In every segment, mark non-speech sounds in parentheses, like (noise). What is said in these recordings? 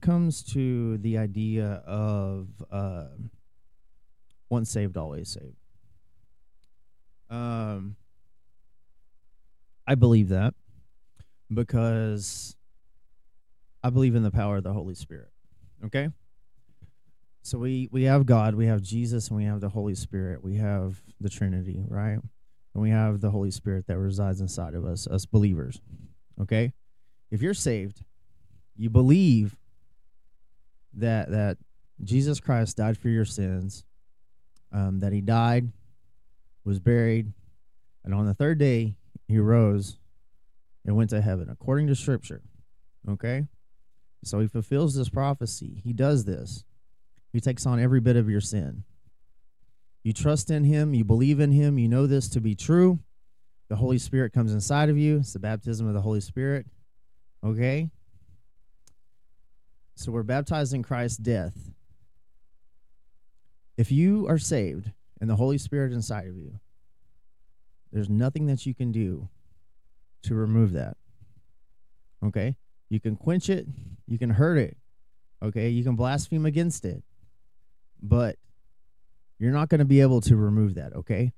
it comes to the idea of uh, once saved, always saved, um, I believe that because I believe in the power of the Holy Spirit. Okay? So we we have God, we have Jesus, and we have the Holy Spirit. We have the Trinity, right? And we have the Holy Spirit that resides inside of us, us believers. Okay? If you're saved, you believe that that Jesus Christ died for your sins, um, that he died, was buried, and on the third day he rose and went to heaven, according to Scripture. Okay? So he fulfills this prophecy. He does this. He takes on every bit of your sin. You trust in him, you believe in him, you know this to be true. The Holy Spirit comes inside of you. It's the baptism of the Holy Spirit. Okay? So we're baptized in Christ's death. If you are saved and the Holy Spirit inside of you, there's nothing that you can do to remove that. Okay? You can quench it, you can hurt it. Okay? You can blaspheme against it. But you're not going to be able to remove that, okay?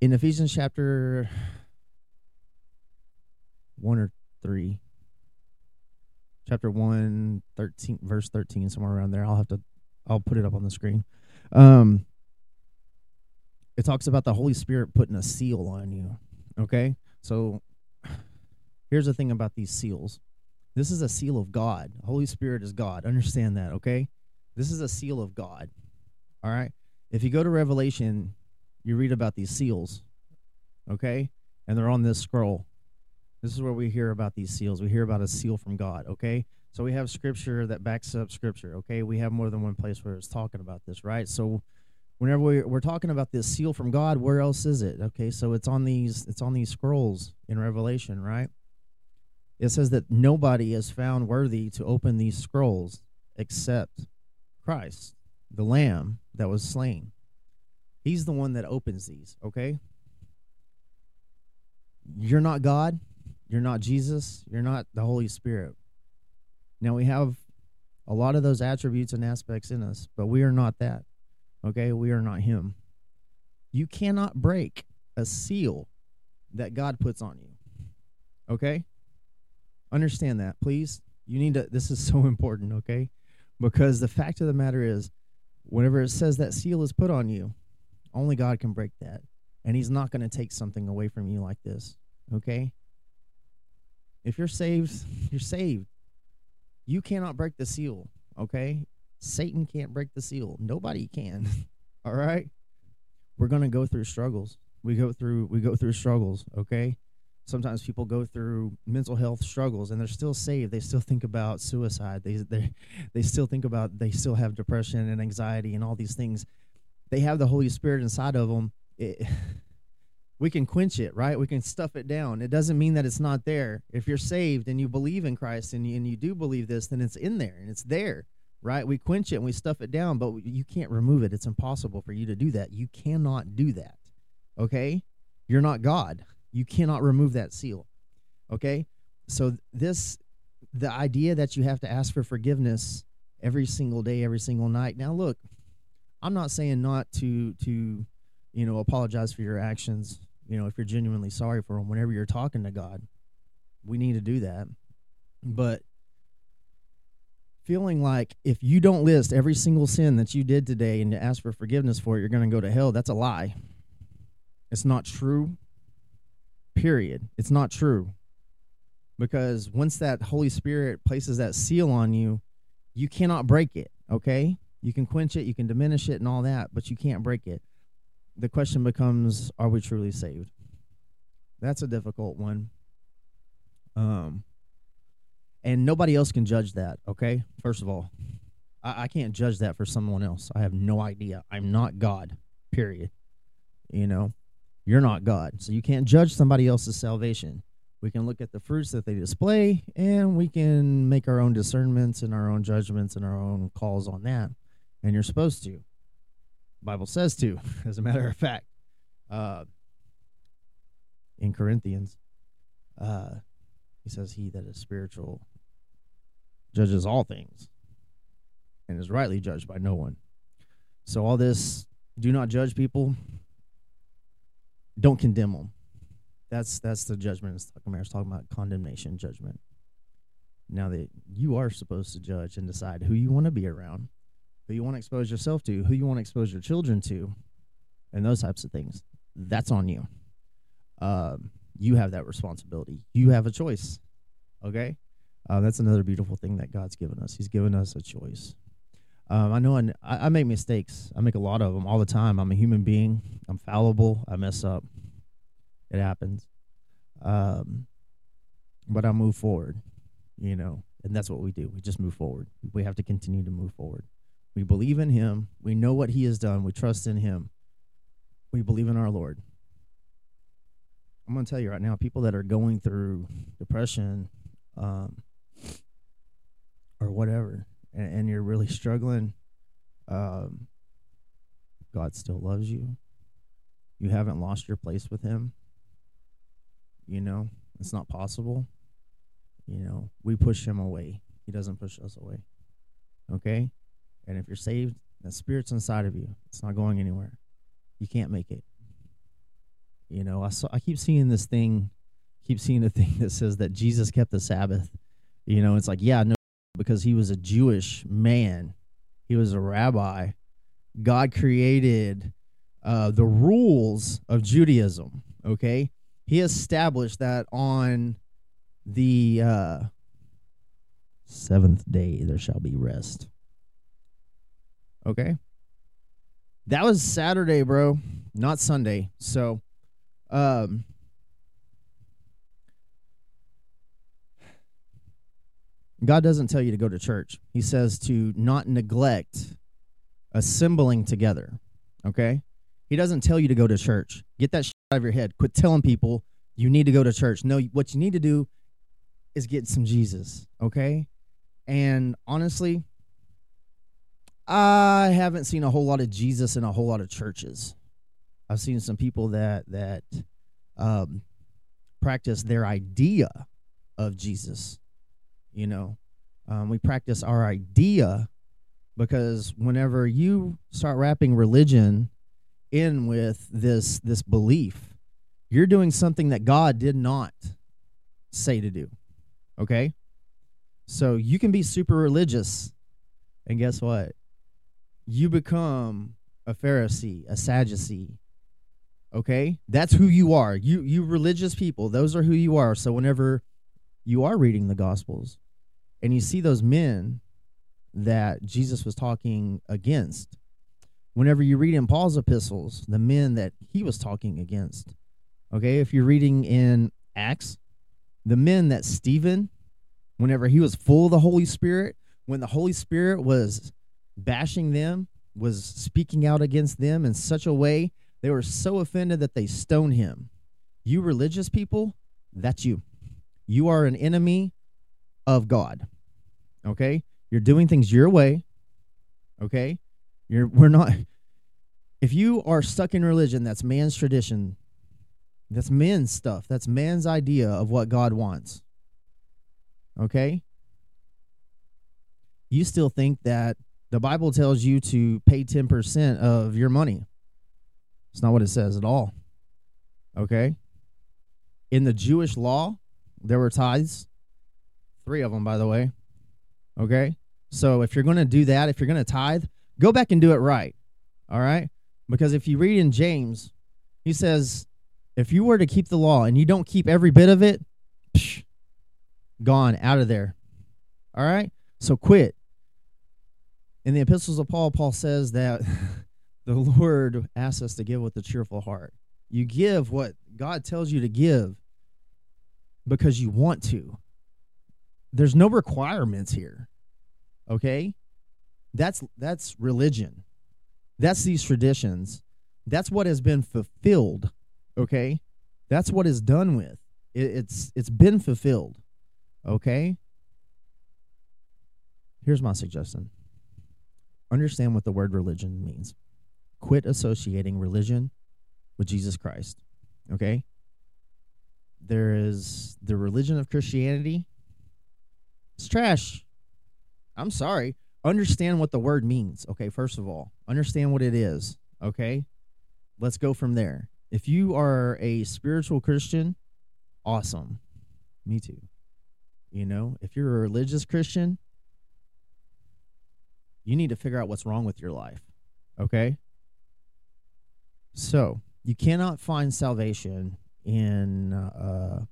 In Ephesians chapter 1 or 3, chapter 1, 13, verse 13, somewhere around there. I'll have to, I'll put it up on the screen. Um, it talks about the Holy Spirit putting a seal on you. Okay. So here's the thing about these seals this is a seal of God. Holy Spirit is God. Understand that. Okay. This is a seal of God. All right. If you go to Revelation, you read about these seals. Okay. And they're on this scroll. This is where we hear about these seals. We hear about a seal from God. Okay. So we have scripture that backs up scripture. Okay. We have more than one place where it's talking about this, right? So whenever we're, we're talking about this seal from God, where else is it? Okay, so it's on these it's on these scrolls in Revelation, right? It says that nobody is found worthy to open these scrolls except Christ, the Lamb that was slain. He's the one that opens these, okay? You're not God, you're not Jesus, you're not the Holy Spirit. Now we have a lot of those attributes and aspects in us, but we are not that. Okay, we are not him. You cannot break a seal that God puts on you. Okay? Understand that, please. You need to this is (laughs) so important, okay? Because the fact of the matter is whenever it says that seal is put on you, only God can break that. And he's not going to take something away from you like this, okay? If you're saved, (laughs) you're saved. You cannot break the seal, okay? Satan can't break the seal. Nobody can. (laughs) All right? We're going to go through struggles. We go through we go through struggles, okay? Sometimes people go through mental health struggles and they're still saved. They still think about suicide. They they they still think about they still have depression and anxiety and all these things. They have the Holy Spirit inside of them. It, (laughs) we can quench it, right? We can stuff it down. It doesn't mean that it's not there. If you're saved and you believe in Christ and you, and you do believe this, then it's in there and it's there right? We quench it and we stuff it down, but you can't remove it. It's impossible for you to do that. You cannot do that. Okay? You're not God. You cannot remove that seal. Okay? So this the idea that you have to ask for forgiveness every single day, every single night. Now look, I'm not saying not to to you know apologize for your actions, you know, if you're genuinely sorry for them whenever you're talking to God. We need to do that. But feeling like if you don't list every single sin that you did today and ask for forgiveness for it, you're going to go to hell. That's a lie. It's not true. Period. It's not true. Because once that Holy Spirit places that seal on you, you cannot break it, okay? You can quench it, you can diminish it and all that, but you can't break it. The question becomes are we truly saved? That's a difficult one. Um and nobody else can judge that. Okay, first of all, I, I can't judge that for someone else. I have no idea. I'm not God. Period. You know, you're not God, so you can't judge somebody else's salvation. We can look at the fruits that they display, and we can make our own discernments and our own judgments and our own calls on that. And you're supposed to. Bible says to, (laughs) as a matter of fact. Uh, in Corinthians, uh, he says, "He that is spiritual judges all things and is rightly judged by no one. So all this do not judge people, don't condemn them. That's that's the judgment. It's talking about, talking about condemnation, judgment. Now that you are supposed to judge and decide who you want to be around, who you want to expose yourself to, who you want to expose your children to, and those types of things. That's on you. Um, you have that responsibility. You have a choice. Okay, uh, that's another beautiful thing that God's given us. He's given us a choice. Um, I know I, I make mistakes. I make a lot of them all the time. I'm a human being. I'm fallible. I mess up. It happens. Um, but I move forward, you know, and that's what we do. We just move forward. We have to continue to move forward. We believe in Him. We know what He has done. We trust in Him. We believe in our Lord. I'm going to tell you right now, people that are going through depression um, or whatever, and, and you're really struggling, um, God still loves you. You haven't lost your place with Him. You know, it's not possible. You know, we push Him away, He doesn't push us away. Okay? And if you're saved, the Spirit's inside of you, it's not going anywhere. You can't make it. You know, I saw, I keep seeing this thing, keep seeing a (laughs) thing that says that Jesus kept the Sabbath. You know, it's like, yeah, no, because he was a Jewish man, he was a rabbi. God created uh, the rules of Judaism. Okay, he established that on the uh, seventh day there shall be rest. Okay, that was Saturday, bro, not Sunday. So, um, God doesn't tell you to go to church. He says to not neglect assembling together. Okay? He doesn't tell you to go to church. Get that shit out of your head. Quit telling people you need to go to church. No, what you need to do is get some Jesus. Okay? And honestly, I haven't seen a whole lot of Jesus in a whole lot of churches. I've seen some people that that um, practice their idea of Jesus you know, um, we practice our idea because whenever you start wrapping religion in with this this belief, you're doing something that God did not say to do. Okay? So you can be super religious, and guess what? You become a Pharisee, a Sadducee. Okay? That's who you are. You you religious people, those are who you are. So whenever you are reading the gospels, and you see those men that Jesus was talking against. Whenever you read in Paul's epistles, the men that he was talking against. Okay, if you're reading in Acts, the men that Stephen, whenever he was full of the Holy Spirit, when the Holy Spirit was bashing them, was speaking out against them in such a way, they were so offended that they stoned him. You religious people, that's you. You are an enemy of God. Okay? You're doing things your way. Okay? You're we're not if you are stuck in religion, that's man's tradition. That's man's stuff. That's man's idea of what God wants. Okay? You still think that the Bible tells you to pay 10% of your money. It's not what it says at all. Okay? In the Jewish law, there were tithes. Three of them, by the way. Okay. So if you're going to do that, if you're going to tithe, go back and do it right. All right. Because if you read in James, he says, if you were to keep the law and you don't keep every bit of it, psh, gone out of there. All right. So quit. In the epistles of Paul, Paul says that (laughs) the Lord asks us to give with a cheerful heart. You give what God tells you to give because you want to there's no requirements here. Okay? That's that's religion. That's these traditions. That's what has been fulfilled. Okay? That's what is done with. It, it's it's been fulfilled. Okay? Here's my suggestion. Understand what the word religion means. Quit associating religion with Jesus Christ. Okay? There is the religion of Christianity it's trash. I'm sorry. Understand what the word means. Okay, first of all, understand what it is. Okay, let's go from there. If you are a spiritual Christian, awesome. Me too. You know, if you're a religious Christian, you need to figure out what's wrong with your life. Okay? So, you cannot find salvation in uh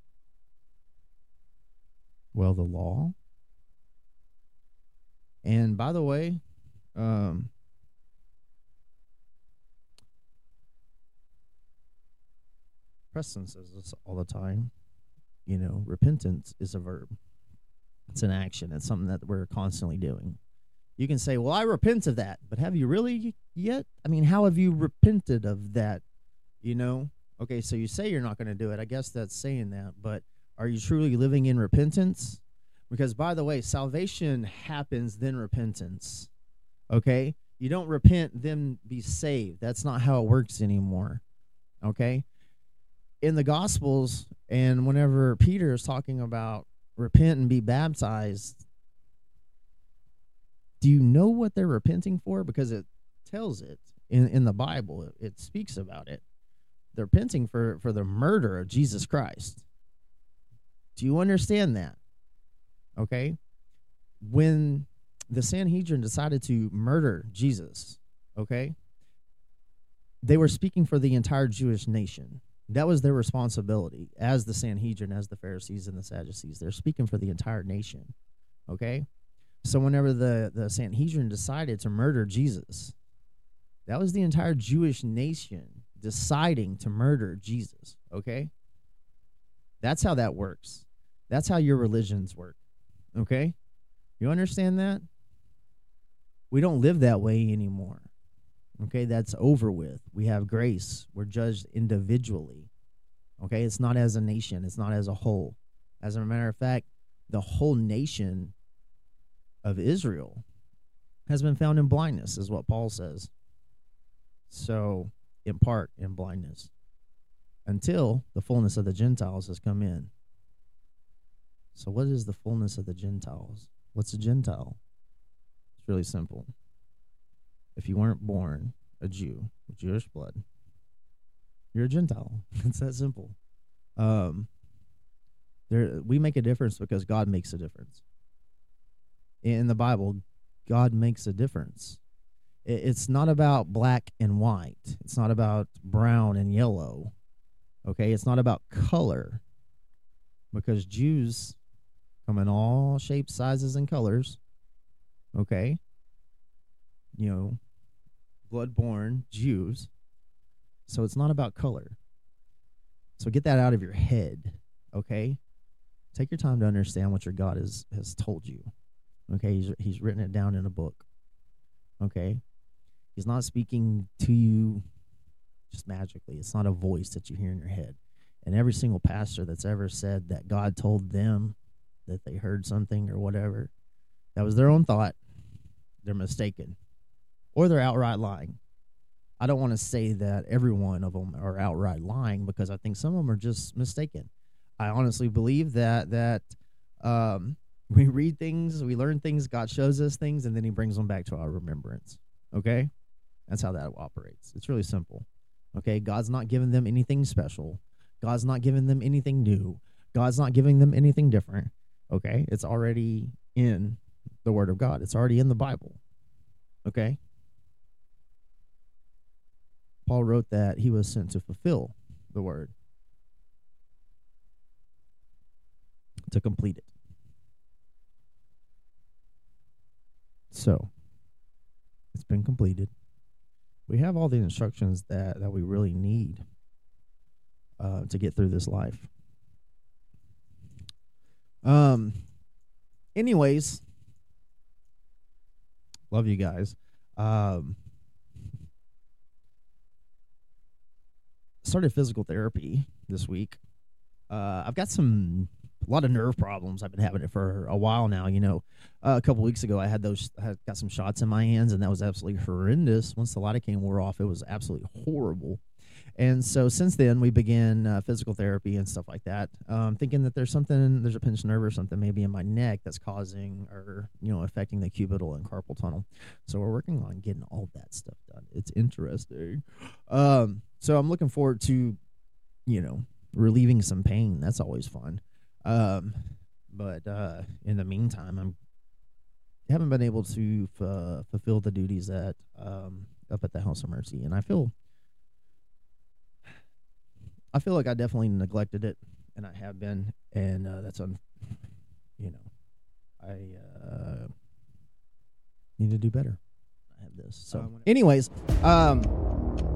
well, the law. And by the way, um Preston says this all the time. You know, repentance is a verb. It's an action. It's something that we're constantly doing. You can say, "Well, I repent of that," but have you really yet? I mean, how have you repented of that? You know, okay, so you say you're not going to do it. I guess that's saying that, but are you truly living in repentance? Because by the way, salvation happens then repentance. Okay? You don't repent then be saved. That's not how it works anymore. Okay? In the gospels and whenever Peter is talking about repent and be baptized, do you know what they're repenting for because it tells it in in the Bible. It, speaks about it. They're repenting for for the murder of Jesus Christ. Do you understand that? Okay? When the Sanhedrin decided to murder Jesus, okay? They were speaking for the entire Jewish nation. That was their responsibility as the Sanhedrin, as the Pharisees and the Sadducees. They're speaking for the entire nation. Okay? So whenever the, the Sanhedrin decided to murder Jesus, that was the entire Jewish nation deciding to murder Jesus. Okay? That's how that works. That's how your religions work. Okay? You understand that? We don't live that way anymore. Okay, that's over with. We have grace. We're judged individually. Okay, it's not as a nation, it's not as a whole. As a matter of fact, the whole nation of Israel has been found in blindness, is what Paul says. So, in part, in blindness, until the fullness of the Gentiles has come in. So, what is the fullness of the Gentiles? What's a Gentile? It's really simple. If you weren't born a Jew with Jewish blood, you're a Gentile. (laughs) it's that simple. Um, there, we make a difference because God makes a difference. In the Bible, God makes a difference. It's not about black and white. It's not about brown and yellow. Okay, it's not about color because Jews come in all shapes, sizes, and colors. Okay. You know, blood-born Jews. So it's not about color. So get that out of your head, okay? Take your time to understand what your God has has told you. Okay? He's he's written it down in a book. Okay? He's not speaking to you just magically. It's not a voice that you hear in your head. And every single pastor that's ever said that God told them that they heard something or whatever. That was their own thought. They're mistaken. Or they're outright lying. I don't want to say that every one of them are outright lying because I think some of them are just mistaken. I honestly believe that that um, we read things, we learn things, God shows us things, and then He brings them back to our remembrance. Okay, that's how that operates. It's really simple. Okay, God's not giving them anything special. God's not giving them anything new. God's not giving them anything different. Okay? It's already in the Word of God, it's already in the Bible. Okay? Paul wrote that he was sent to fulfill the Word, to complete it. So, it's been completed. We have all the instructions that, that we really need uh, to get through this life. Um. Anyways, love you guys. Um. Started physical therapy this week. Uh, I've got some a lot of nerve problems. I've been having it for a while now. You know, uh, a couple weeks ago, I had those, I got some shots in my hands, and that was absolutely horrendous. Once the lidocaine wore off, it was absolutely horrible. And so since then, we began uh, physical therapy and stuff like that, um, thinking that there's something, there's a pinched nerve or something maybe in my neck that's causing or you know affecting the cubital and carpal tunnel. So we're working on getting all that stuff done. It's interesting. Um, so I'm looking forward to, you know, relieving some pain. That's always fun. Um, but uh, in the meantime, I'm haven't been able to f- uh, fulfill the duties at um, up at the House of Mercy, and I feel I feel like I definitely neglected it, and I have been, and uh, that's on, you know, I uh, need to do better. I have this. So, anyways, um,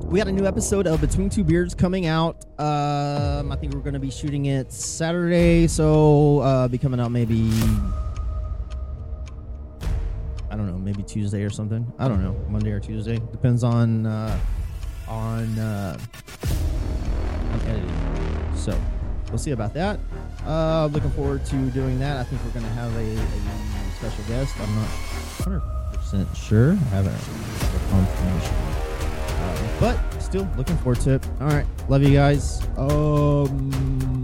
we got a new episode of Between Two Beards coming out. Um, I think we're going to be shooting it Saturday, so uh, be coming out maybe. I don't know, maybe Tuesday or something. I don't know, Monday or Tuesday. Depends on uh, on uh, on editing. So we'll see about that. Uh, looking forward to doing that. I think we're gonna have a, a special guest. I'm not 100 percent sure. I haven't confirmation, uh, but still looking forward to it. All right, love you guys. Um,